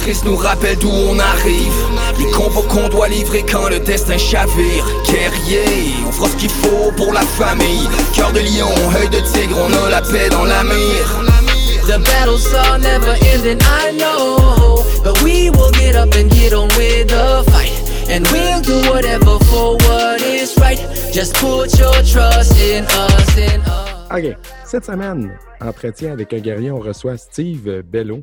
cicatrices nous rappellent d'où on arrive. Les combos qu'on doit livrer quand le destin chavire. Guerrier, on fera ce qu'il faut pour la famille. Cœur de lion, œil de tigre, on a la paix dans la mire. The battles are never ending, I know. But we will get up and get on with the fight. And we'll do whatever for what is right. Just put your trust in us, in us. OK. Cette semaine, entretien avec un guerrier, on reçoit Steve Bello,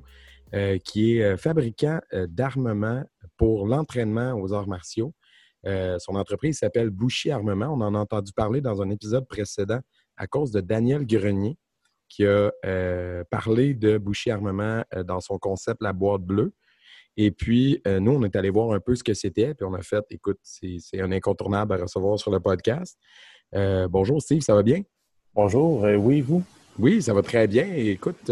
euh, qui est euh, fabricant euh, d'armement pour l'entraînement aux arts martiaux. Euh, son entreprise s'appelle Bouchy Armement. On en a entendu parler dans un épisode précédent à cause de Daniel Grenier, qui a euh, parlé de Bouchy Armement dans son concept La boîte bleue. Et puis, euh, nous, on est allé voir un peu ce que c'était, puis on a fait, écoute, c'est un incontournable à recevoir sur le podcast. Bonjour Steve, ça va bien? Bonjour, oui, vous? Oui, ça va très bien. Écoute,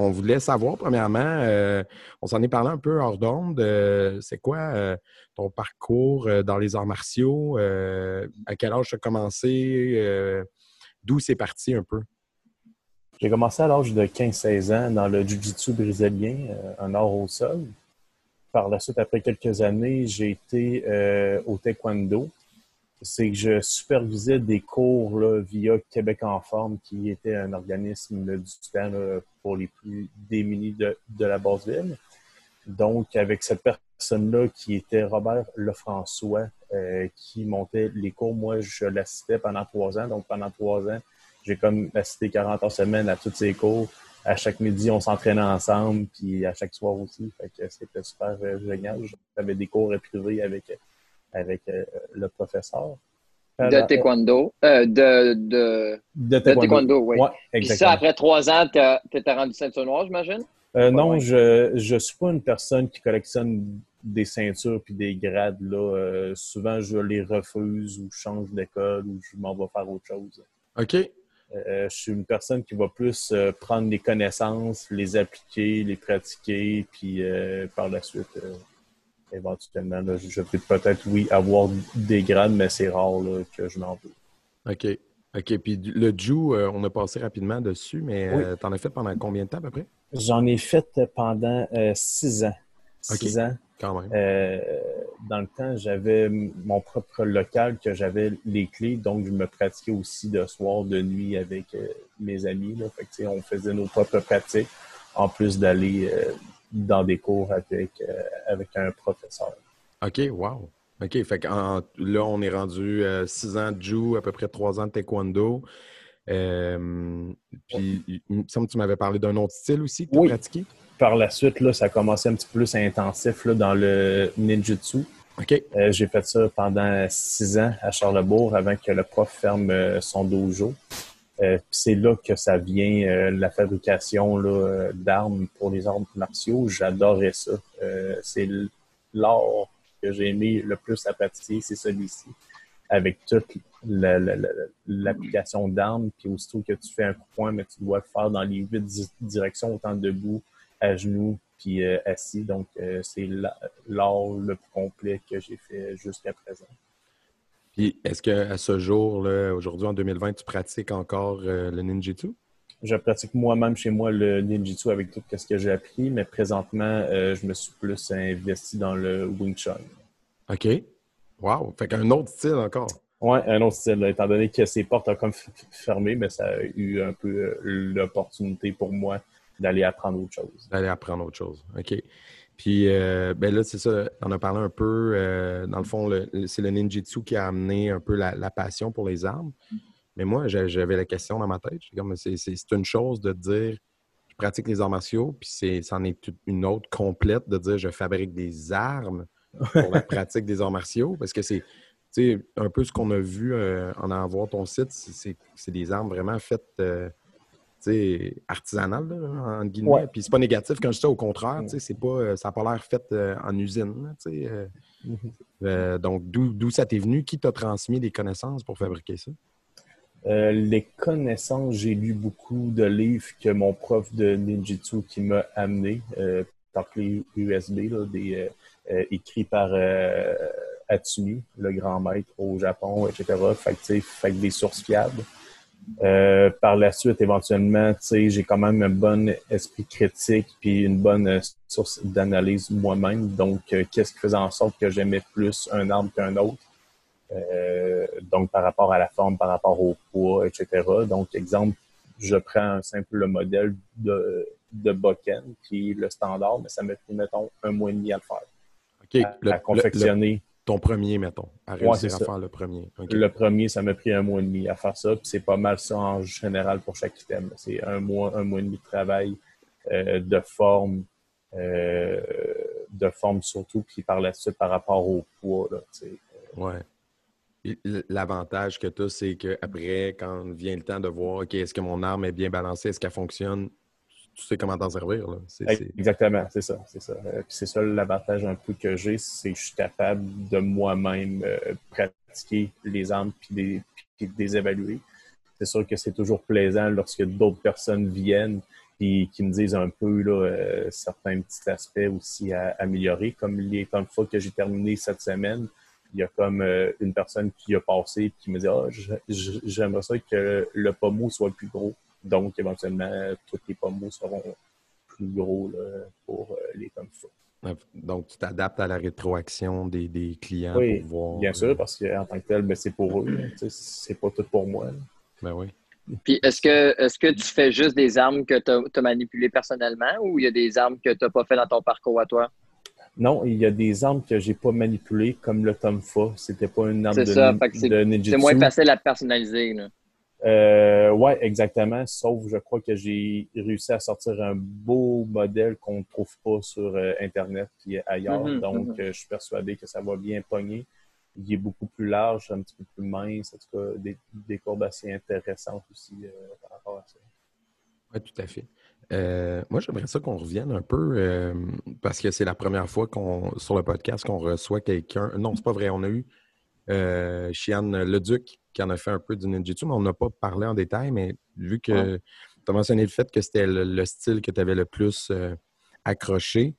on voulait savoir, premièrement, euh, on s'en est parlé un peu hors d'onde. euh, c'est quoi euh, ton parcours dans les arts martiaux? À quel âge tu as commencé? D'où c'est parti un peu? J'ai commencé à l'âge de 15-16 ans dans le jiu-jitsu brésilien, un art au sol. Par la suite, après quelques années, j'ai été au taekwondo. C'est que je supervisais des cours là, via Québec en forme, qui était un organisme du temps là, pour les plus démunis de, de la basse ville. Donc, avec cette personne-là qui était Robert Lefrançois, euh, qui montait les cours, moi, je l'assistais pendant trois ans. Donc, pendant trois ans, j'ai comme assisté 40 heures semaine à tous ces cours. À chaque midi, on s'entraînait ensemble, puis à chaque soir aussi. Fait que c'était super euh, génial. J'avais des cours privés avec, avec euh, le professeur. De taekwondo. Euh, de, de, De de taekwondo, oui. Ouais, Puis ça, après trois ans, t'as- t'étais rendu ceinture noire, j'imagine? Euh, non, Ouais. je je suis pas une personne qui collectionne des ceintures puis des grades. Là. Euh, souvent, je les refuse ou je change d'école ou je m'en vais faire autre chose. OK. Euh, je suis une personne qui va plus euh, prendre les connaissances, les appliquer, les pratiquer, puis euh, par la suite, euh, éventuellement, là, je vais peut-être, oui, avoir des grades, mais c'est rare là, que je m'en veux. OK. OK. Puis le Ju, euh, on a passé rapidement dessus, mais euh, t'en as fait pendant combien de temps à peu près? J'en ai fait pendant euh, six ans. Six ans. Quand même. Euh, dans le temps, j'avais mon propre local que j'avais les clés, donc je me pratiquais aussi de soir, de nuit avec euh, mes amis. Là. Fait que, on faisait nos propres pratiques en plus d'aller euh, dans des cours avec, euh, avec un professeur. OK, wow. OK, fait en- là, on est rendu 6 ans de Ju, à peu près 3 ans de taekwondo. Euh, puis, il me semble que tu m'avais parlé d'un autre style aussi que tu as Oui. pratiqué? Par la suite, là, ça a commencé un petit peu plus intensif là, dans le ninjutsu. OK. Euh, j'ai fait ça pendant six ans à Charlebourg avant que le prof ferme euh, son dojo. Euh, c'est là que ça vient, euh, la fabrication euh, d'armes pour les armes martiaux. J'adorais ça. C'est l'art que j'ai aimé le plus à pratiquer, c'est celui-ci. Avec toute la- la- la- l'application d'armes, puis aussitôt que tu fais un coup de poing, mais tu dois le faire dans les huit di- directions, autant debout, à genoux, puis assis. Donc, c'est la- l'art le plus complet que j'ai fait jusqu'à présent. Puis, est-ce qu'à ce jour, là, aujourd'hui, en 2020, tu pratiques encore euh, le ninjutsu? Je pratique moi-même chez moi le ninjutsu avec tout ce que j'ai appris, mais présentement, euh, je me suis plus investi dans le Wing Chun. OK. Wow. Fait qu'un autre style encore. Ouais, un autre style, étant donné que ses portes ont comme fermé, mais ça a eu un peu euh, l'opportunité pour moi d'aller apprendre autre chose. D'aller apprendre autre chose. OK. Puis, euh, ben là, c'est ça, on a parlé un peu. euh, dans le fond, c'est le ninjutsu qui a amené un peu la, la passion pour les armes. Mais moi, j'a- j'avais la question dans ma tête. C'est, une chose de dire, je pratique les arts martiaux, puis c'est, c'en est toute une autre complète de dire, je fabrique des armes pour la pratique des arts martiaux. Parce que c'est, un peu ce qu'on a vu euh, en voir ton site, c'est des armes vraiment faites. Là, entre guillemets. Ouais. Puis c'est pas négatif quand je dis ça, au contraire, c'est pas, euh, ça n'a pas l'air fait euh, en usine. euh. Euh, donc, d'où ça t'est venu? Qui t'a transmis des connaissances pour fabriquer ça? Les connaissances, j'ai lu beaucoup de livres que mon prof de ninjutsu qui m'a amené par clé USB, là, des, écrits par Atsumi, le grand maître au Japon, etc. Fait que, fait que des sources fiables. Euh, par la suite, éventuellement, tu sais, j'ai quand même un bon esprit critique puis une bonne euh, source d'analyse moi-même. Donc, euh, qu'est-ce qui faisait en sorte que j'aimais plus un arbre qu'un autre? Euh, donc, par rapport à la forme, par rapport au poids, etc. Donc, exemple, je prends un simple modèle de, de Boken, qui est le standard, mais ça m'a pris, mettons, un mois et demi à le faire. OK. À, Le- à confectionner. le- ton premier, mettons. À réussir à ça. faire le premier. Le premier, ça m'a pris un mois et demi à faire ça. Puis c'est pas mal ça en général pour chaque item. C'est un mois, un mois et demi de travail euh, de forme, euh, de forme surtout, puis par la suite par rapport au poids. Là. Ouais. L'avantage que tu as, c'est qu'après, quand vient le temps de voir, OK, est-ce que mon arme est bien balancée, est-ce qu'elle fonctionne, tu sais comment t'en servir. Là. Exactement, c'est ça, c'est ça. Euh, puis c'est ça l'avantage un peu que j'ai, c'est que je suis capable de moi-même euh, pratiquer les armes puis des, puis de les évaluer. C'est sûr que c'est toujours plaisant lorsque d'autres personnes viennent et qui me disent un peu là, euh, certains petits aspects aussi à améliorer. Comme les comme fois que j'ai terminé cette semaine, il y a comme euh, une personne qui a passé et qui me dit Ah, j'aimerais ça que le pommeau soit plus gros. Donc, éventuellement, tous les pommeaux seront plus gros là, pour euh, les comme ça. Donc, tu t'adaptes à la rétroaction des, des clients Oui, pour voir. Bien euh, sûr, parce qu'en tant que tel, ben, c'est pour eux. C'est pas tout pour moi. là. Ben oui. Puis est-ce que est-ce que tu fais juste des armes que tu as, manipulées personnellement ou il y a des armes que tu n'as pas fait dans ton parcours à toi? Non, il y a des armes que j'ai pas manipulées, comme le Tomfa. C'était pas une arme C'est de, ça, de ninjutsu. C'est moins facile à personnaliser. Là. Euh, ouais, exactement. Sauf, je crois que j'ai réussi à sortir un beau modèle qu'on ne trouve pas sur euh, Internet qui est ailleurs. Mhm, Donc, mhm. euh, je suis persuadé que ça va bien pogner. Il est beaucoup plus large, un petit peu plus mince. En tout cas, des, des courbes assez intéressantes aussi euh, par rapport à ça. Oui, tout à fait. Euh, moi, j'aimerais ça qu'on revienne un peu euh, parce que c'est la première fois qu'on sur le podcast qu'on reçoit quelqu'un. Non, c'est pas vrai. On a eu euh, Chiane Leduc qui en a fait un peu du ninjutsu, mais on n'a pas parlé en détail. Mais vu que tu as mentionné le fait que c'était le, le style que tu avais le plus euh, accroché,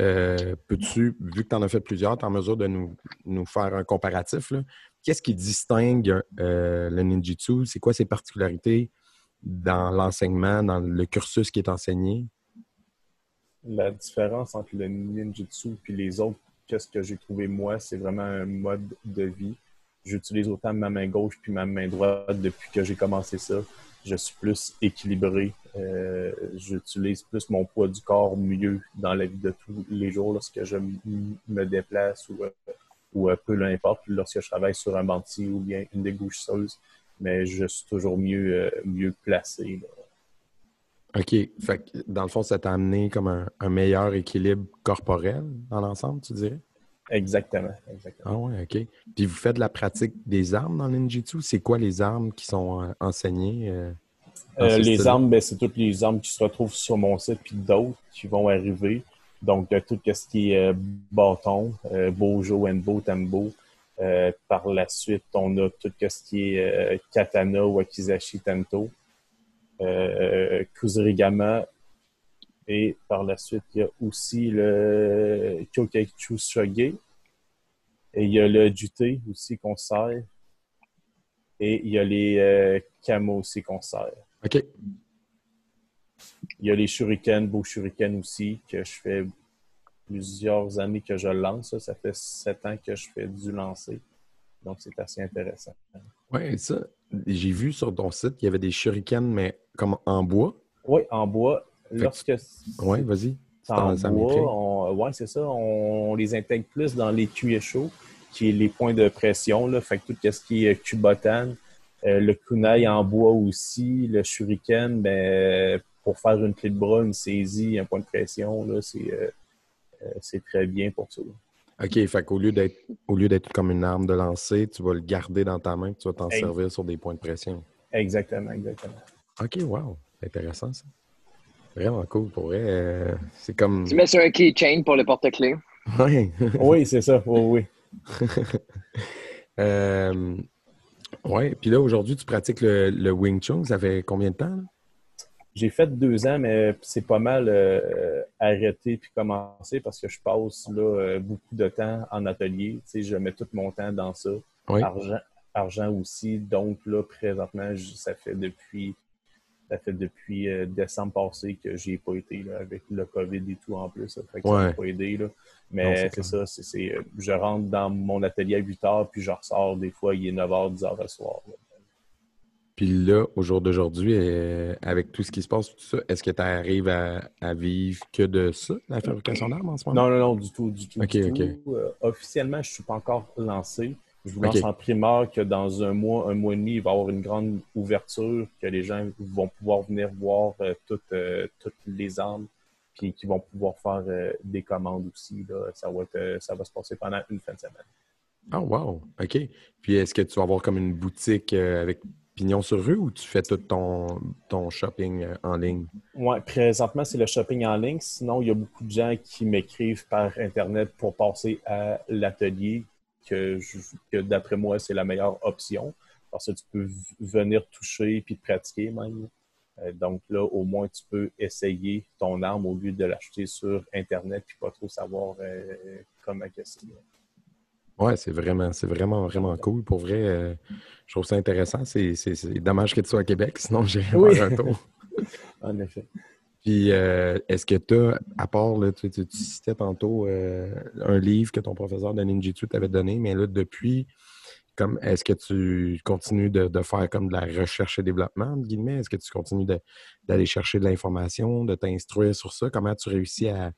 euh, peux-tu, vu que tu en as fait plusieurs, tu es en mesure de nous, nous faire un comparatif? Qu'est-ce qui distingue euh, le ninjutsu? C'est quoi ses particularités? dans l'enseignement, dans le cursus qui est enseigné? La différence entre le ninjutsu et les autres, qu'est-ce que j'ai trouvé moi, c'est vraiment un mode de vie. J'utilise autant ma main gauche puis ma main droite depuis que j'ai commencé ça. Je suis plus équilibré. Euh, J'utilise plus mon poids du corps mieux dans la vie de tous les jours lorsque je me déplace ou, euh, peu l'importe, lorsque je travaille sur un bantier ou bien une dégoucheuse. Mais je suis toujours mieux, euh, mieux placé. OK. Fait que, dans le fond, ça t'a amené comme un, un meilleur équilibre corporel dans l'ensemble, tu dirais? Exactement. exactement. Ah ouais, OK. Puis vous faites de la pratique des armes dans le ninjutsu? C'est quoi les armes qui sont euh, enseignées? euh, Euh, les armes, ben, c'est toutes les armes qui se retrouvent sur mon site, puis d'autres qui vont arriver. Donc, euh, tout ce qui est euh, bâton, Bojo, Enbo, Tembo. Euh, par la suite, on a tout ce qui est Katana, Wakizashi, Tento, euh, Kuzurigama. Et par la suite, il y a aussi le Kyokaichu Shoge. Et il y a le Jute aussi qu'on sert. Et il y a les euh, Kamo aussi qu'on sert. OK. Il y a les shurikens, beaux shurikens aussi, que je fais plusieurs années que je lance. Ça fait sept ans que je fais du lancer. Donc, c'est assez intéressant. Oui, ça, j'ai vu sur ton site qu'il y avait des shurikens, mais comme en bois. Oui, en bois, lorsque Oui, vas-y. c'est en bois, m'écrit. on, ouais, c'est ça, on, les intègre plus dans les cuillers chauds, qui est les points de pression. Là, fait que tout ce qui est kubotan, euh, le kunai en bois aussi, le shuriken, ben, pour faire une clé de bras, une saisie, un point de pression, là, c'est, euh, euh, c'est très bien pour ça. OK, fait qu'au lieu d'être au lieu d'être comme une arme de lancer, tu vas le garder dans ta main, tu vas t'en Hey. servir sur des points de pression. Exactement, exactement. OK, wow. Intéressant ça. Vraiment cool pour vrai. euh, c'est comme. Tu mets sur un keychain pour le porte-clés. Oui, c'est ça. Oui, oui. Euh, ouais. Puis là, aujourd'hui, tu pratiques le, le Wing Chun. Ça fait combien de temps? là? J'ai fait deux ans, mais c'est pas mal euh, arrêté puis commencer parce que je passe là, euh, beaucoup de temps en atelier. Tu sais, je mets tout mon temps dans ça. Oui. Argent, argent aussi. Donc là, présentement, ça fait depuis ça fait depuis euh, décembre passé que j'ai pas été là, avec le COVID et tout en plus. Ça fait que ça m'a pas aidé. Là. Mais c'est ça, c'est, euh, je rentre dans mon atelier à 8 heures, puis je ressors des fois, il est 9 h, 10 h le soir. Puis là, au jour d'aujourd'hui, euh, avec tout ce qui se passe, tout ça, est-ce que tu arrives à, vivre que de ça, la fabrication d'armes en ce moment? Non, non, non, du tout, du tout. officiellement, je ne suis pas encore lancé. Je vous lance en primeur que dans un mois, un mois et demi, il va y avoir une grande ouverture, que les gens vont pouvoir venir voir euh, toutes, euh, toutes les armes, puis qui vont pouvoir faire euh, des commandes aussi. Ça, va ça va se passer pendant une fin de semaine. Oh, wow! OK. Puis est-ce que tu vas avoir comme une boutique avec pignon sur rue ou tu fais tout ton, shopping en ligne? Oui, présentement, c'est le shopping en ligne. Sinon, il y a beaucoup de gens qui m'écrivent par Internet pour passer à l'atelier que, d'après moi, c'est la meilleure option parce que tu peux venir toucher puis pratiquer même. Euh, donc là, au moins, tu peux essayer ton arme au lieu de l'acheter sur Internet puis pas trop savoir euh, comment c'est. Ouais, c'est vraiment, c'est vraiment, vraiment cool. Pour vrai, euh, je trouve ça intéressant. C'est, dommage que tu sois à Québec, sinon j'irai oui. un tour. en effet. Puis, euh, est-ce que tu as, à part, là, tu, citais tantôt euh, un livre que ton professeur de ninjitsu t'avait donné, mais là, depuis, comme est-ce que tu continues de, faire comme de la recherche et développement, guillemets? Est-ce que tu continues d'aller chercher de l'information, de t'instruire sur ça? Comment tu réussis à,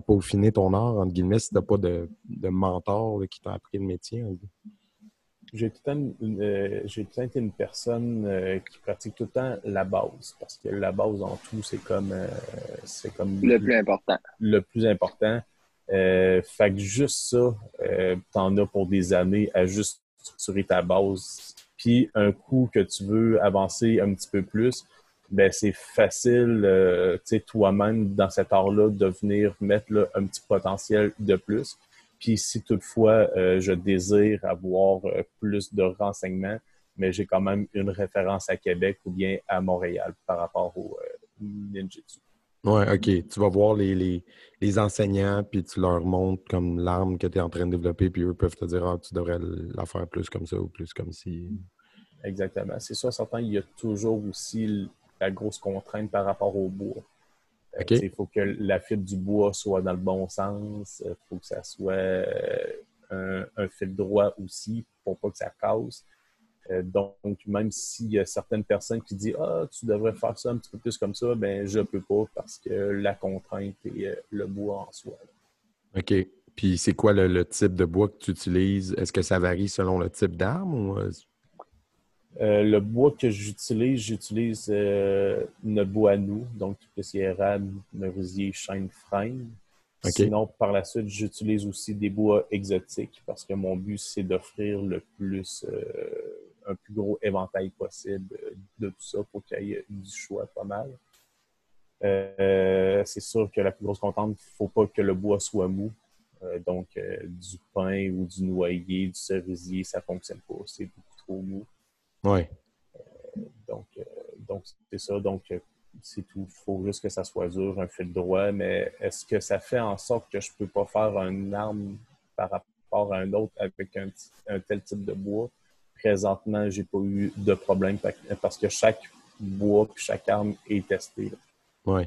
peaufiner ton art, entre guillemets, si tu n'as pas de, mentor qui t'a appris le métier? j'ai tout, euh, j'ai tout le temps été une personne euh, qui pratique tout le temps la base, parce que la base en tout, c'est comme, euh, c'est comme le plus important. Le plus important. fait que juste ça, t'en as pour des années à juste structurer ta base. Puis un coup que tu veux avancer un petit peu plus, ben c'est facile, tu sais, toi-même dans cet art-là, de venir mettre un petit potentiel de plus. Puis si toutefois euh, je désire avoir euh, plus de renseignements, mais j'ai quand même une référence à Québec ou bien à Montréal par rapport au euh, ninjutsu. Oui, OK. Tu vas voir les, enseignants, puis tu leur montres comme l'arme que tu es en train de développer, puis eux peuvent te dire Ah, tu devrais la faire plus comme ça ou plus comme si. Exactement. C'est ça, certain, il y a toujours aussi la grosse contrainte par rapport au bois. Il faut que la fibre du bois soit dans le bon sens. Il faut que ça soit euh, un, fil droit aussi pour pas que ça casse. Euh, donc, même s'il y a certaines personnes qui disent Ah, tu devrais faire ça un petit peu plus comme ça, ben je peux pas parce que la contrainte est euh, le bois en soi. OK. Puis c'est quoi le, type de bois que tu utilises? Est-ce que ça varie selon le type d'arme ou euh, le bois que j'utilise, j'utilise euh, notre bois à nous, donc tout ce qui est érable, merisier, chêne, frêne. Sinon, par la suite, j'utilise aussi des bois exotiques parce que mon but, c'est d'offrir le plus, euh, un plus gros éventail possible de tout ça pour qu'il y ait du choix pas mal. c'est sûr que la plus grosse contente, il ne faut pas que le bois soit mou. donc, du pin ou du noyer, du cerisier, ça ne fonctionne pas. C'est beaucoup trop mou. Oui. donc, euh, donc c'est ça. Donc, euh, c'est tout. Il faut juste que ça soit dur, un fil droit. Mais est-ce que ça fait en sorte que je ne peux pas faire une arme par rapport à un autre avec un, tel type de bois? Présentement, j'ai pas eu de problème parce que chaque bois et chaque arme est testé. Oui.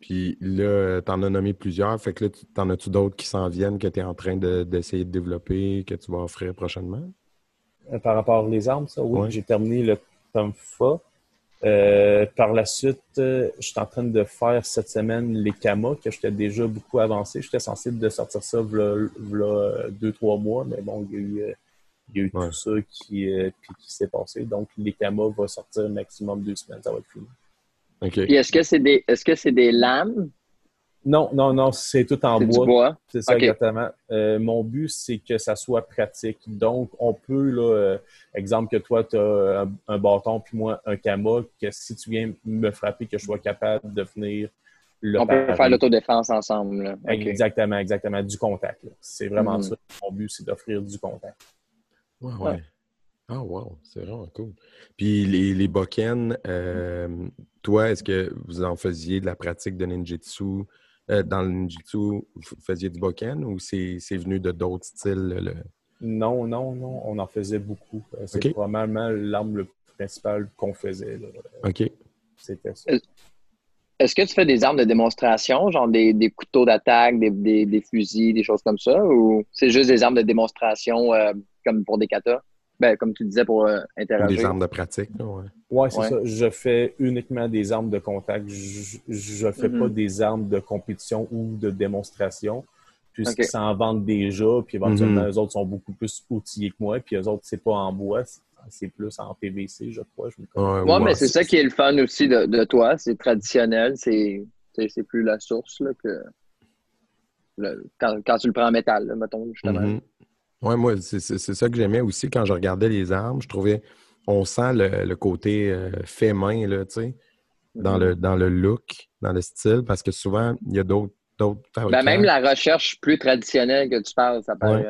Puis là, tu en as nommé plusieurs. Fait que là, t'en as-tu d'autres qui s'en viennent que tu es en train d'essayer de, développer, que tu vas offrir prochainement? Euh, par rapport aux armes, ça, oui, j'ai terminé le tome FA. Euh, par la suite, euh, je suis en train de faire cette semaine les Kamas, que j'étais déjà beaucoup avancé. J'étais censé de sortir ça il deux, trois mois, mais bon, il y a eu, il y a eu tout ça qui, qui s'est passé. Donc, les Kamas vont sortir maximum deux semaines, ça va être fini. est-ce que c'est des est-ce que c'est des lames? Non, non, non, c'est tout en bois. C'est ça, exactement. Euh, mon but, c'est que ça soit pratique. Donc, on peut, là, euh, exemple que toi, tu as un, bâton, puis moi, un cama, que si tu viens me frapper, que je sois capable de venir le On peut faire l'autodéfense ensemble. Exactement, exactement. Du contact. C'est vraiment hmm. ça. Mon but, c'est d'offrir du contact. Ouais, ouais. Ah, wow, c'est vraiment cool. Puis les, les boken, euh, toi, est-ce que vous en faisiez de la pratique de ninjutsu? Euh, dans le ninjutsu, vous faisiez du boken ou c'est venu de d'autres styles? Non, non, non, on en faisait beaucoup. Euh, C'est probablement l'arme le principale qu'on faisait. là. OK. C'était ça. Est-ce que tu fais des armes de démonstration, genre des, des couteaux d'attaque, des, des- des fusils, des choses comme ça, ou c'est juste des armes de démonstration euh, comme pour des katas? Ben, comme tu disais, pour euh, interagir. des armes de pratique. là, ouais. Ouais, c'est Ouais. ça. Je fais uniquement des armes de contact. Je, je fais Mhm. pas des armes de compétition ou de démonstration. Puisqu'ils Ok. s'en vendent déjà, puis éventuellement, Mhm. eux autres sont beaucoup plus outillés que moi, puis eux autres, c'est pas en bois, c'est- plus en PVC, je crois. Je me Ouais, Ouais, ouais. mais c'est ça qui est le fun aussi de, de toi. C'est traditionnel. C'est plus la source là, que le- quand, quand tu le prends en métal, là, mettons, justement. Mhm. Ouais, moi, c'est ça que j'aimais aussi quand je regardais les armes. Je trouvais, on sent le, le côté euh, fait main, là, tu sais, dans, le, dans le look, dans le style, parce que souvent, il y a d'autres Ben, même la recherche plus traditionnelle que tu parles, ça paraît.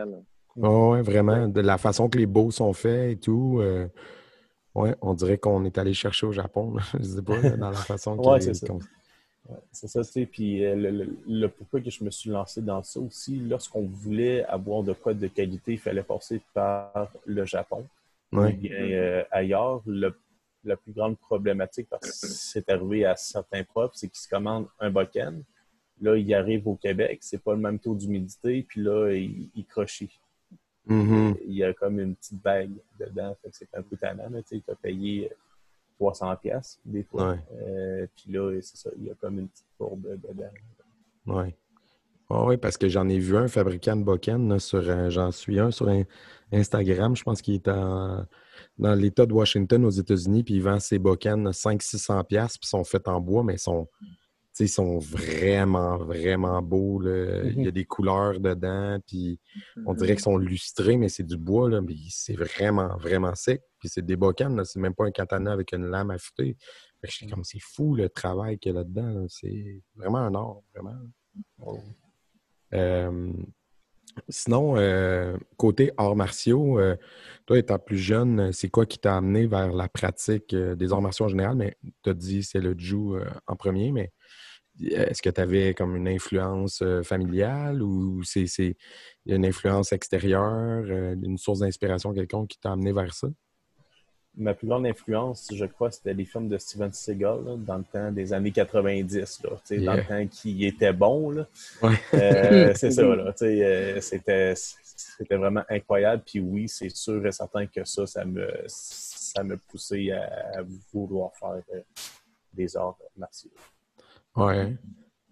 Ouais, ouais, vraiment. De la façon que les beaux sont faits et tout. euh, ouais, on dirait qu'on est allé chercher au Japon. là. Je sais pas, dans la façon Ouais, c'est ça. Ouais, c'est ça, tu sais. Puis euh, le, le- le pourquoi que je me suis lancé dans ça aussi, lorsqu'on voulait avoir de quoi de qualité, il fallait passer par le Japon. Ouais. ou bien euh, ailleurs. Le- la plus grande problématique, parce que c'est arrivé à certains profs, c'est qu'ils se commandent un bokken. Là, il arrive au Québec, c'est pas le même taux d'humidité, puis là, il, il crochit. Mhm. Il y a comme une petite bague dedans, fait que c'est un peu tannant, tu sais, tu as payé 300 pièces des fois. Ouais. Euh, puis là, c'est ça, il y a comme une petite courbe dedans. Oui. oui, parce que j'en ai vu un fabricant de là, sur, j'en suis un sur in- Instagram, je pense qu'il est en- dans l'État de Washington aux États-Unis, puis il vend ses Boken 500-600$, piastres, puis ils sont faits en bois, mais ils sont, ils sont vraiment, vraiment beaux. là. Il y a des couleurs dedans, puis on dirait qu'ils sont lustrés, mais c'est du bois, là, mais c'est vraiment, vraiment sec. Puis c'est des là, c'est même pas un katana avec une lame affûtée. Fait que j'étais comme, c'est fou le travail qu'il y a là-dedans. là. C'est vraiment un art, vraiment. Euh, sinon, euh, côté arts martiaux, euh, toi étant plus jeune, c'est quoi qui t'a amené vers la pratique euh, des arts martiaux en général? Mais tu as dit c'est le Jiu en premier, mais est-ce que tu avais comme une influence euh, familiale ou c'est c'est une influence extérieure, euh, une source d'inspiration quelconque qui t'a amené vers ça? Ma plus grande influence, je crois, c'était les films de Steven Seagal là, dans le temps des années 90, là, tu sais, dans le temps qui était bon. Là. Ouais. Euh, c'est ça, là, euh, c'était, c'était vraiment incroyable. Puis oui, c'est sûr et certain que ça, ça me, ça me poussait à, à vouloir faire euh, des arts martiaux. Ouais.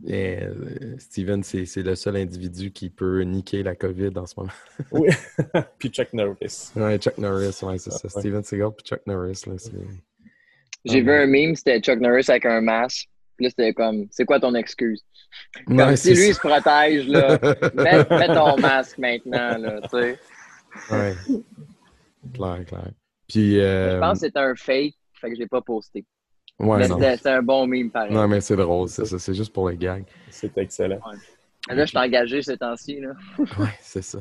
Et, euh, Steven, c'est c'est le seul individu qui peut niquer la COVID en ce moment. Oui, puis Chuck Norris. Ouais, Chuck Norris, ouais, c'est ça. Ouais. Steven Seagal puis Chuck Norris, là, c'est... J'ai Ah, vu un meme, c'était Chuck Norris avec un masque. Puis là, c'était comme, c'est quoi ton excuse? Comme Ouais, si c'est lui, il se protège, là. mets, mets ton masque maintenant, là, tu sais. Ouais. Clair, clair. Puis, euh, Je pense que c'était un fake, fait que je l'ai pas posté. Ouais, c'était un bon meme, pareil. Non, mais c'est drôle, c'est ça. C'est juste pour les gags. C'est excellent. Là, je suis engagé ces temps-ci, là. Ouais, c'est ça.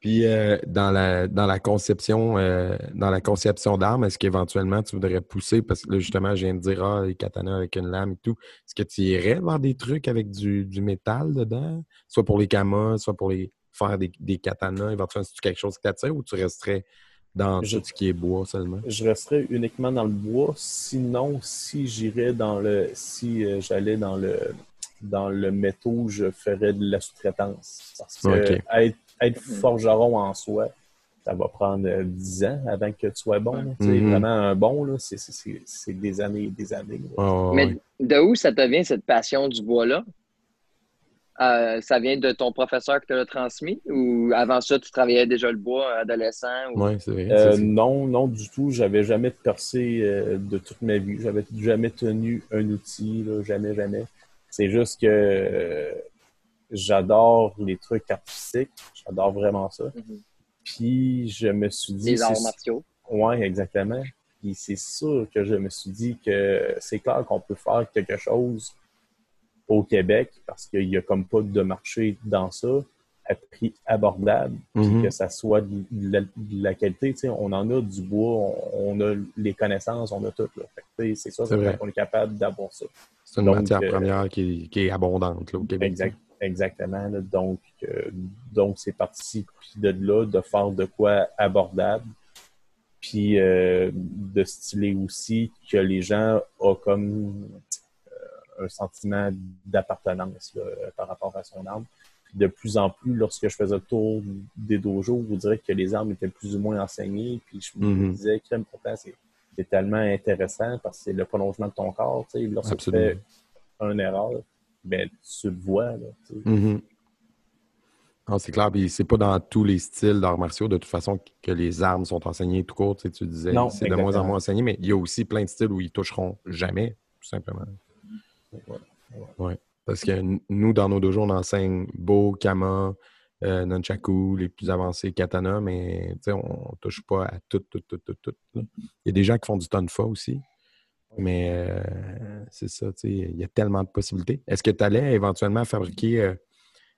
Puis, euh, dans, la, dans la conception euh, dans la conception d'armes, est-ce qu'éventuellement tu voudrais pousser, parce que là, justement, je viens de dire, ah, les katanas avec une lame et tout, est-ce que tu irais voir des trucs avec du, du métal dedans, soit pour les kamas, soit pour les faire des, des katanas, éventuellement, c'est quelque chose qui t'attire ou tu resterais dans Je- tout ce qui est bois seulement? Je resterais uniquement dans le bois. Sinon, si j'irais dans le. Si euh, j'allais dans le dans le métaux, je ferais de la sous-traitance. Parce que être, être forgeron en soi, ça va prendre euh, 10 ans avant que tu sois bon. Tu sais, Mhm. Vraiment un bon, là, c'est- c'est c'est- c'est des années et des années. Ah, Mais ouais. de où ça te vient, cette passion du bois-là? Euh, ça vient de ton professeur qui te l'a transmis? Ou avant ça, tu travaillais déjà le bois, adolescent? Ou... Ouais, c'est vrai. Euh, non, non du tout. J'avais jamais percé euh, de toute ma vie. J'avais jamais tenu un outil, là, jamais, jamais. C'est juste que euh, j'adore les trucs artistiques. J'adore vraiment ça. Mhm. Puis je me suis dit. Les arts martiaux. Ouais, exactement. Puis c'est sûr que je me suis dit que c'est clair qu'on peut faire quelque chose au Québec parce qu'il y a comme pas de marché dans ça à prix abordable, puis Mhm. que ça soit de la, de la qualité. Tu sais, on en a du bois, on, on a les connaissances, on a tout. C'est ça, C'est vrai. qu'on est capable d'avoir ça. C'est une Donc, matière euh, première qui est, qui est abondante là, au Québec. Exact, Exactement. là. Donc, euh, donc c'est parti puis de là de faire de quoi abordable, puis euh, de styler aussi que les gens ont comme un sentiment d'appartenance là, par rapport à son arme. Puis de plus en plus, lorsque je faisais le tour des dojos, vous direz que les armes étaient plus ou moins enseignées. Puis je me Mhm. disais, crème pourtant, c'est tellement intéressant parce que c'est le prolongement de ton corps. tu sais. Lorsque Absolument. tu fais une erreur, ben, tu le vois. Là. Mhm. Ah, c'est clair, puis c'est pas dans tous les styles d'arts martiaux de toute façon que les armes sont enseignées tout court, tu, sais, tu disais, Non, c'est de moins en moins enseigné, mais il y a aussi plein de styles où ils toucheront jamais, tout simplement. Ouais. Parce que nous, dans nos dojos, on enseigne Bo, Kama, euh, Nunchaku, les plus avancés, Katana, mais on, on touche pas à tout, tout, tout, tout, tout. Il y a des gens qui font du tonfa aussi, mais euh, c'est ça, tu sais, il y a tellement de possibilités. Est-ce que tu allais éventuellement fabriquer euh,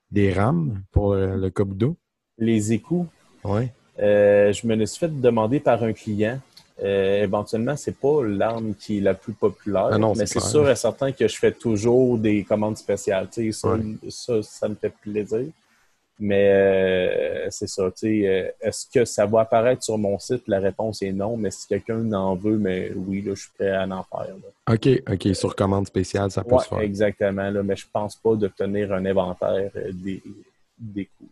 des rames pour le, le Kobudo? Les écous, Oui. euh, je me les suis fait demander par un client. Euh, éventuellement, c'est pas l'arme qui est la plus populaire, Ah non, mais c'est sûr et certain que je fais toujours des commandes spéciales. Ça, Ouais. ça, ça me fait plaisir. Mais euh, c'est ça. euh, Est-ce que ça va apparaître sur mon site? La réponse est non. Mais si quelqu'un en veut, mais oui, là, je suis prêt à en faire. là. OK, OK, sur commande spéciale, ça peut Ouais, se faire. exactement. Là, mais je pense pas d'obtenir un inventaire euh, des, des coûts.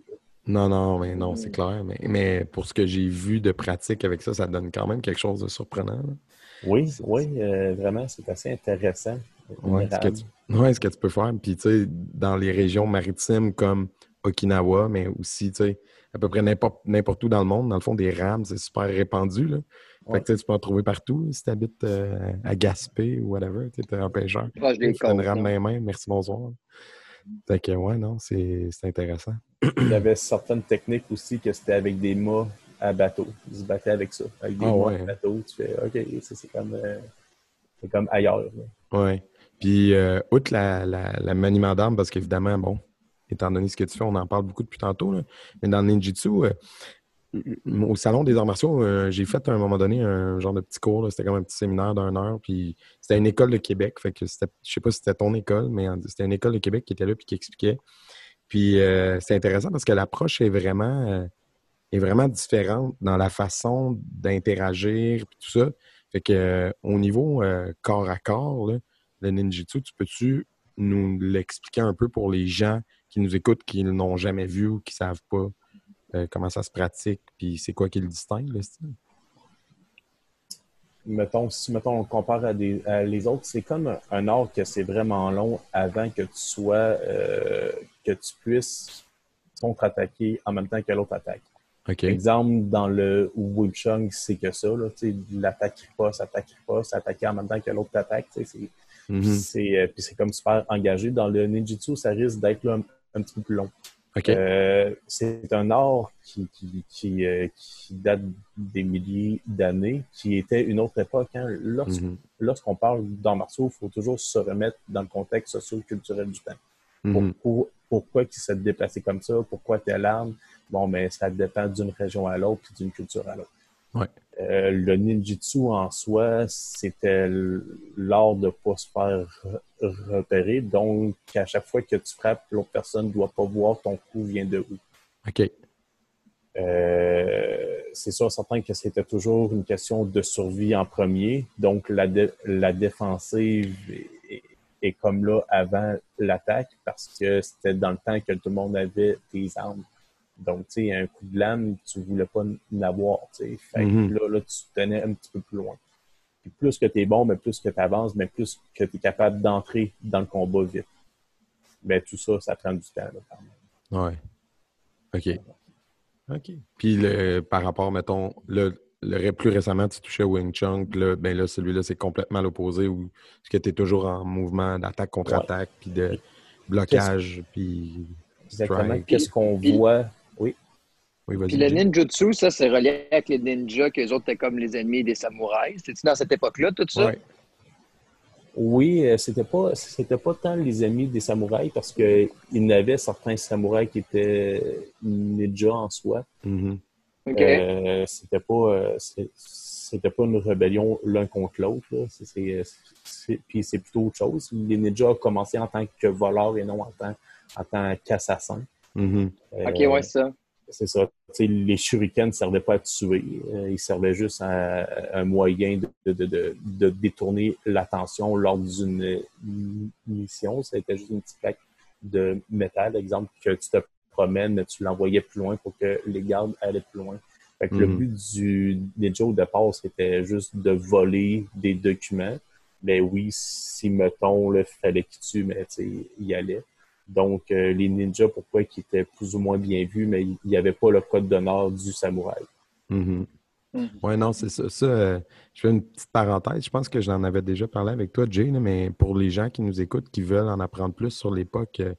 Non, non, mais non, c'est clair. Mais, mais pour ce que j'ai vu de pratique avec ça, ça donne quand même quelque chose de surprenant. là. Oui, oui, euh, vraiment, c'est assez intéressant. Ouais, ce que tu, ouais, ce que tu peux faire. Puis, tu sais, dans les régions maritimes comme Okinawa, mais aussi, tu sais, à peu près n'importe où dans le monde, dans le fond, des rames, c'est super répandu. Là. Fait Ouais. que tu peux en trouver partout. Si tu habites à Gaspé ou whatever, tu es un pêcheur. Proche des Tu as une côtes. rame dans les mains, merci, bonsoir. Fait que, ouais, non, c'est intéressant. Il y avait certaines techniques aussi que c'était avec des mâts à bateau. Ils se battaient avec ça. Avec des Ah mâts ouais. à bateau, tu fais OK, ça, c'est comme, euh, comme ailleurs. là. Ouais. Puis, euh, outre la, la, la maniement d'armes, parce qu'évidemment, bon, étant donné ce que tu fais, on en parle beaucoup depuis tantôt, là, mais dans le ninjutsu, euh, au salon des arts martiaux, euh, j'ai fait à un moment donné un genre de petit cours, c'était comme un petit séminaire d'une heure, puis c'était une école de Québec, fait que c'était, je sais pas si c'était ton école, mais c'était une école de Québec qui était là puis qui expliquait. Puis euh, c'est intéressant parce que l'approche est vraiment, euh, est vraiment différente dans la façon d'interagir puis tout ça. Fait au niveau corps à corps, le ninjutsu, tu peux-tu nous l'expliquer un peu pour les gens qui nous écoutent, qui ne l'ont jamais vu ou qui savent pas? Euh, comment ça se pratique, puis c'est quoi qui le distingue, le style? Mettons, si mettons, on compare à, des, à les autres, c'est comme un, art que c'est vraiment long avant que tu sois, euh, que tu puisses contre-attaquer en même temps que l'autre attaque. OK. Exemple, dans le Wing Chun, c'est que ça, l'attaque riposte, attaque riposte, attaquer en même temps que l'autre sais, c'est Mhm. c'est euh, puis c'est comme super engagé. Dans le ninjutsu, ça risque d'être un, un petit peu plus long. OK. Euh, c'est un art qui, qui, qui, euh, qui date des milliers d'années, qui était une autre époque. Hein. Mhm. Lorsqu'on parle d'arts martiaux, il faut toujours se remettre dans le contexte socio-culturel du temps. Mhm. Pour- pourquoi il s'est déplacé comme ça? Pourquoi telle arme? Bon, mais ça dépend d'une région à l'autre puis d'une culture à l'autre. Ouais. Euh, le ninjutsu en soi, c'était l'art de ne pas se faire re- repérer. Donc, à chaque fois que tu frappes, l'autre personne ne doit pas voir ton coup vient de où. OK. Euh, c'est sûr, certain que c'était toujours une question de survie en premier. Donc, la, dé- la défensive est, est comme là avant l'attaque parce que c'était dans le temps que tout le monde avait des armes. Donc, tu sais, un coup de lame, tu voulais pas en avoir, tu sais. Fait que Mhm. là, là, tu tenais un petit peu plus loin. Puis plus que tu es bon, mais plus que tu avances, mais plus que tu es capable d'entrer dans le combat vite. Mais tout ça, ça prend du temps, là, quand même. Ouais. OK. OK. Puis le, par rapport, mettons, le, le plus récemment, tu touchais Wing Chun, là, ben là, celui-là, c'est complètement l'opposé où est-ce que tu es toujours en mouvement d'attaque contre attaque, puis de blocage, puis. Exactement. Strike. Qu'est-ce qu'on voit? Oui. Puis le ninjutsu, ça, c'est relié avec les ninjas, que les autres étaient comme les ennemis des samouraïs. C'était-tu dans cette époque-là, tout ça? Ouais. Oui, euh, c'était pas c'était pas tant les amis des samouraïs parce que il y en avait certains samouraïs qui étaient ninjas en soi. Mhm. OK. Euh, c'était pas euh, c'était pas une rébellion l'un contre l'autre. Puis c'est plutôt autre chose. Les ninjas ont commencé en tant que voleurs et non en tant, en tant qu'assassins. Mhm. ok, ouais, ça. C'est ça. les shurikens ne servaient pas à tuer. ils servaient juste à, un moyen de, de, de, de détourner l'attention lors d'une mission. C'était juste une petite plaque de métal, exemple, que tu te promènes, tu l'envoyais plus loin pour que les gardes allaient plus loin. Fait que Le Mhm. but du ninja au départ, c'était juste de voler des documents. Mais oui, si, mettons, il fallait qu'il tue, mais il y allait. Donc, euh, les ninjas, pourquoi ils étaient plus ou moins bien vus, mais il n'y avait pas le code d'honneur du samouraï. Mhm. Mhm. Ouais, non, c'est ça. Ça, euh, je fais une petite parenthèse. Je pense que j'en avais déjà parlé avec toi, Jay, là, mais pour les gens qui nous écoutent, qui veulent en apprendre plus sur l'époque euh,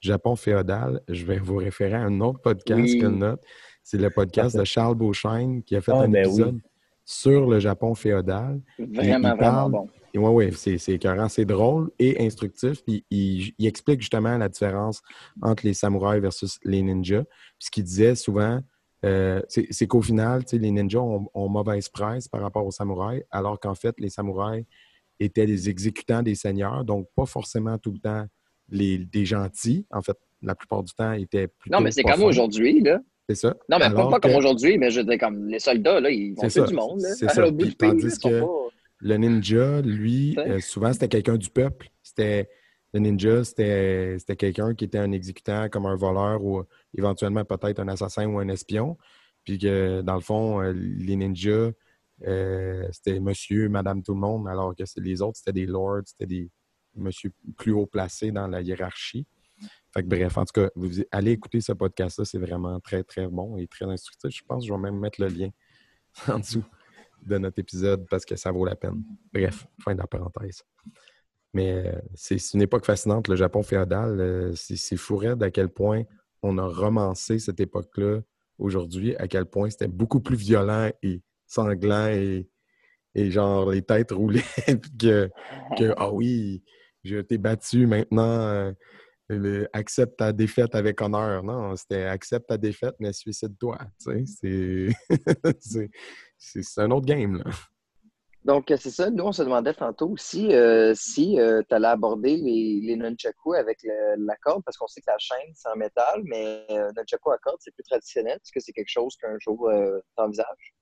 Japon féodal, je vais vous référer à un autre podcast Oui. que le nôtre. C'est le podcast de Charles Beauchesne qui a fait Ah, un ben oui. épisode sur le Japon féodal. Vraiment, il vraiment bon. Et ouais, ouais, c'est c'est écœurant, c'est drôle et instructif. Puis il, il explique justement la différence entre les samouraïs versus les ninjas. Puis ce qu'il disait souvent, euh, c'est c'est qu'au final, les ninjas ont, ont mauvaise presse par rapport aux samouraïs, alors qu'en fait, les samouraïs étaient les exécutants des seigneurs, donc pas forcément tout le temps les, des gentils. En fait, la plupart du temps, ils étaient plutôt. Non, mais c'est comme aujourd'hui, là. C'est ça. Non, mais Alors pas, comme aujourd'hui, mais je dire, comme les soldats, là, ils vont tuer du monde, là. c'est ça. bout Puis pays, tandis là, que- pas- Le ninja, lui, euh, souvent, c'était quelqu'un du peuple. C'était le ninja, c'était quelqu'un qui était un exécutant, comme un voleur ou éventuellement peut-être un assassin ou un espion. Puis que, dans le fond, euh, les ninjas, euh, c'était monsieur, madame, tout le monde, alors que les autres, c'était des lords, c'était des monsieur plus haut placés dans la hiérarchie. Fait que bref, en tout cas, vous allez écouter ce podcast-là, c'est vraiment très, très bon et très instructif. Je pense que je vais même mettre le lien en dessous de notre épisode parce que ça vaut la peine. Bref, fin de la parenthèse. Mais euh, c'est une époque fascinante, le Japon féodal. euh, c'est fou raide à quel point on a romancé cette époque-là aujourd'hui, à quel point c'était beaucoup plus violent et sanglant et, et genre les têtes puis que, que ah oui, j'ai été battu maintenant. Euh, le- accepte ta défaite avec honneur. Non, c'était accepte ta défaite, mais suicide-toi. Tu sais, c'est- c'est- c'est c'est un autre game. Là. Donc, euh, c'est ça. Nous, on se demandait tantôt aussi euh, si tu allais aborder les, les nunchaku avec le- la corde, parce qu'on sait que la chaîne, c'est en métal, mais euh, nunchaku à corde, c'est plus traditionnel. Est-ce que c'est quelque chose qu'un jour euh, tu envisages?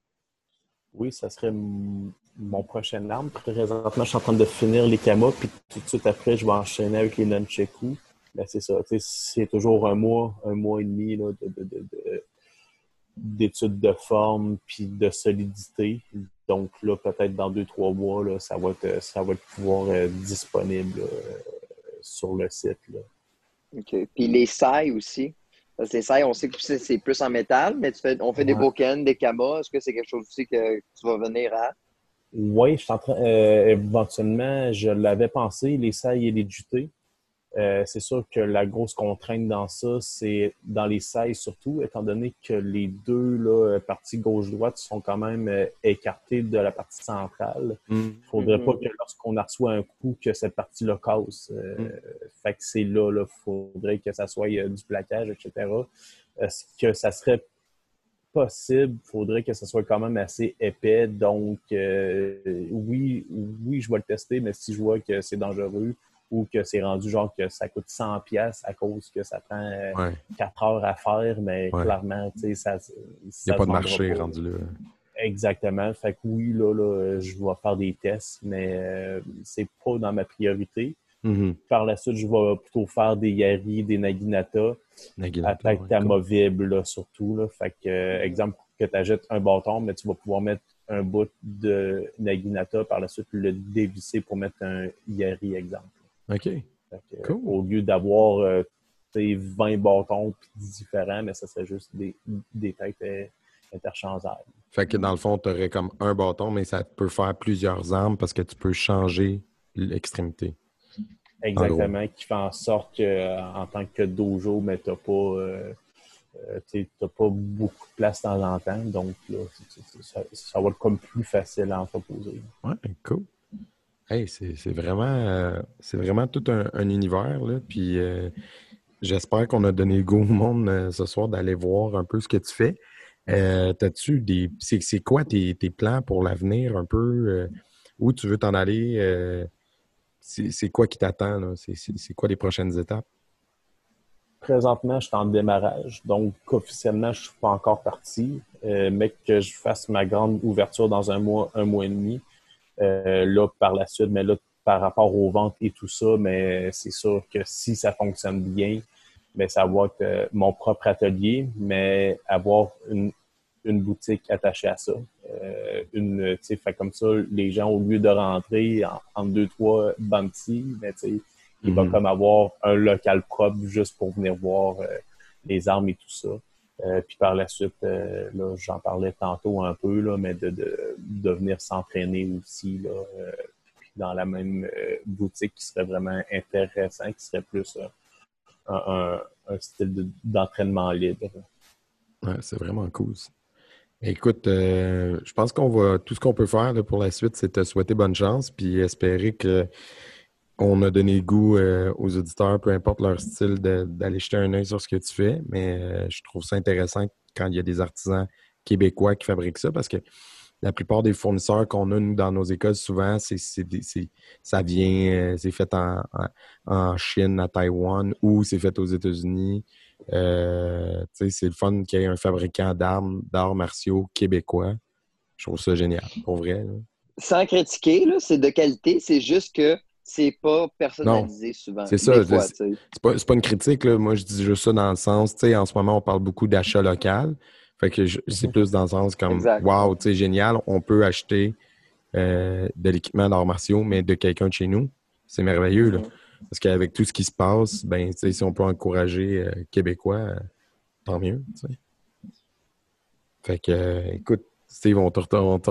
Oui, ça serait mon prochain arme. Présentement, je suis en train de finir les kamas, puis tout de suite après, je vais enchaîner avec les nunchaku. Ben, c'est ça. C'est toujours un mois, un mois et demi là, de, de- de- de- d'études de forme puis de solidité. Donc là, peut-être dans deux, trois mois, là, ça va être, ça va être pouvoir euh, disponible euh, sur le site. Là. OK. Puis les sailles aussi. Parce que les sailles, on sait que c'est plus en métal, mais tu fais, on fait des Ouais. boken, des kamas. Est-ce que c'est quelque chose aussi que tu vas venir à? Oui, je suis en train, euh, éventuellement, je l'avais pensé, les sailles et les jutés. Euh, c'est sûr que la grosse contrainte dans ça, c'est dans les sailles surtout, étant donné que les deux là, parties gauche-droite sont quand même euh, écartées de la partie centrale. Il faudrait Mhm. pas que lorsqu'on reçoit un coup, que cette partie-là casse. Euh, Mhm. Fait que c'est là, il faudrait que ça soit euh, du plaquage, etc. Est-ce que ça serait possible, il faudrait que ce soit quand même assez épais. Donc, euh, oui, oui, je vais le tester, mais si je vois que c'est dangereux ou que c'est rendu genre que ça coûte 100 pièces à cause que ça prend euh, Ouais. 4 heures à faire, mais Ouais. clairement, tu sais, ça Il n'y a pas de marché pas. rendu là. Exactement. Fait que oui, là, là, je vais faire des tests, mais euh, c'est pas dans ma priorité. Mhm. Par la suite, je vais plutôt faire des Yari, des Naginata, Naginata, attaque ouais, ta cool. movible, là, surtout. Là. Fait que, euh, exemple, que tu achètes un bâton, mais tu vas pouvoir mettre un bout de Naginata, par la suite le dévisser pour mettre un Yari, exemple. OK. Que, Cool. Au lieu d'avoir euh, tu sais, 20 bâtons différents, mais ça serait juste des, des têtes euh, interchangeables. Fait que dans le fond, tu aurais comme un bâton, mais ça peut faire plusieurs armes parce que tu peux changer l'extrémité. Exactement, qui fait en sorte qu'en tant que dojo, mais tu n'as pas, euh, euh, t'as pas beaucoup de place en temps. Donc, là, ça, ça va être comme plus facile à entreposer. Ouais, cool. Hey, c'est vraiment, euh, vraiment tout un, un univers. Là. Puis euh, j'espère qu'on a donné le goût au monde euh, ce soir d'aller voir un peu ce que tu fais. T'as-tu des. C'est quoi tes, tes, plans pour l'avenir un peu? Où tu veux t'en aller? C'est quoi qui t'attend? C'est quoi les prochaines étapes? Présentement, je suis en démarrage, donc officiellement, je ne suis pas encore parti, mais que je fasse ma grande ouverture dans un mois, un mois et demi. Euh, là, par la suite, mais là, par rapport aux ventes et tout ça, mais c'est sûr que si ça fonctionne bien, mais ça va être euh, mon propre atelier, mais avoir une, une boutique attachée à ça. Euh, une, fait comme ça, les gens, au lieu de rentrer en, deux, trois bounty, mais il va mhm. comme avoir un local propre juste pour venir voir euh, les armes et tout ça. Euh, puis par la suite, là, j'en parlais tantôt un peu, là, mais de, de, de venir s'entraîner aussi là, dans la même boutique qui serait vraiment intéressant, qui serait plus un, un, style d'entraînement libre. C'est vraiment cool. Écoute, euh, je pense qu'on va. Tout ce qu'on peut faire pour la suite, c'est te souhaiter bonne chance puis espérer que on a donné goût euh, aux auditeurs, peu importe leur style, d'aller jeter un œil sur ce que tu fais. Mais euh, je trouve ça intéressant quand il y a des artisans québécois qui fabriquent ça parce que la plupart des fournisseurs qu'on a, nous, dans nos écoles, souvent, c'est, ça vient, c'est fait en, Chine, à Taïwan ou c'est fait aux États-Unis. Euh, c'est le fun qu'il y ait un fabricant d'armes, d'arts martiaux québécois. Je trouve ça génial, pour vrai. Sans critiquer, c'est de qualité, c'est juste que c'est pas personnalisé souvent. C'est ça. C'est pas, pas, une critique. Là. Moi, je dis juste ça dans le sens, tu sais, en ce moment, on parle beaucoup d'achat local. Fait que c'est mhm. plus dans le sens comme, wow, tu sais, génial, on peut acheter euh, de l'équipement d'arts martiaux, mais de quelqu'un de chez nous. C'est merveilleux, là. Mhm. Parce qu'avec tout ce qui se passe, ben, si on peut encourager euh, Québécois, euh, tant mieux. Fait que, écoute, Steve, on te, on te,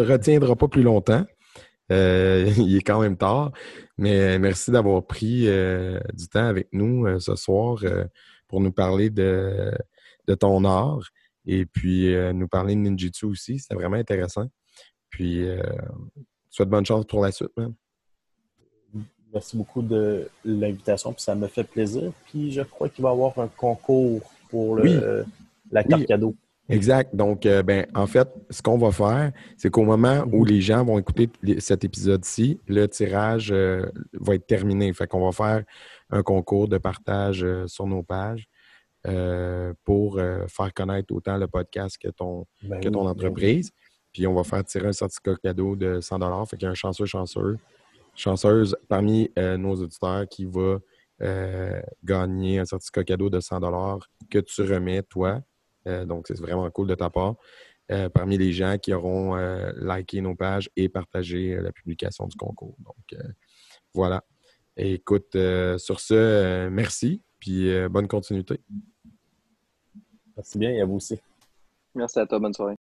retiendra, pas plus longtemps. il est quand même tard. Mais merci d'avoir pris du temps avec nous ce soir pour nous parler de, de, ton art et puis nous parler de ninjutsu aussi. C'était vraiment intéressant. Puis, souhaite bonne chance pour la suite, man. Merci beaucoup de l'invitation, puis ça me fait plaisir. Puis je crois qu'il va y avoir un concours pour le, la carte cadeau. Exact. Donc, euh, ben, en fait, ce qu'on va faire, c'est qu'au moment où les gens vont écouter cet épisode-ci, le tirage euh, va être terminé. Fait qu'on va faire un concours de partage euh, sur nos pages pour faire connaître autant le podcast que ton, ben que ton ben entreprise. Puis on va faire tirer un certificat cadeau de 100 Fait qu'il y a un chanceux chanceux chanceuse parmi nos auditeurs qui va gagner un certificat cadeau de 100 que tu remets, toi. Euh, donc, c'est vraiment cool de ta part. parmi les gens qui auront liké nos pages et partagé la publication du concours. Donc, voilà. écoute, sur ce, merci, puis bonne continuité. Merci bien et à vous aussi. Merci à toi, bonne soirée.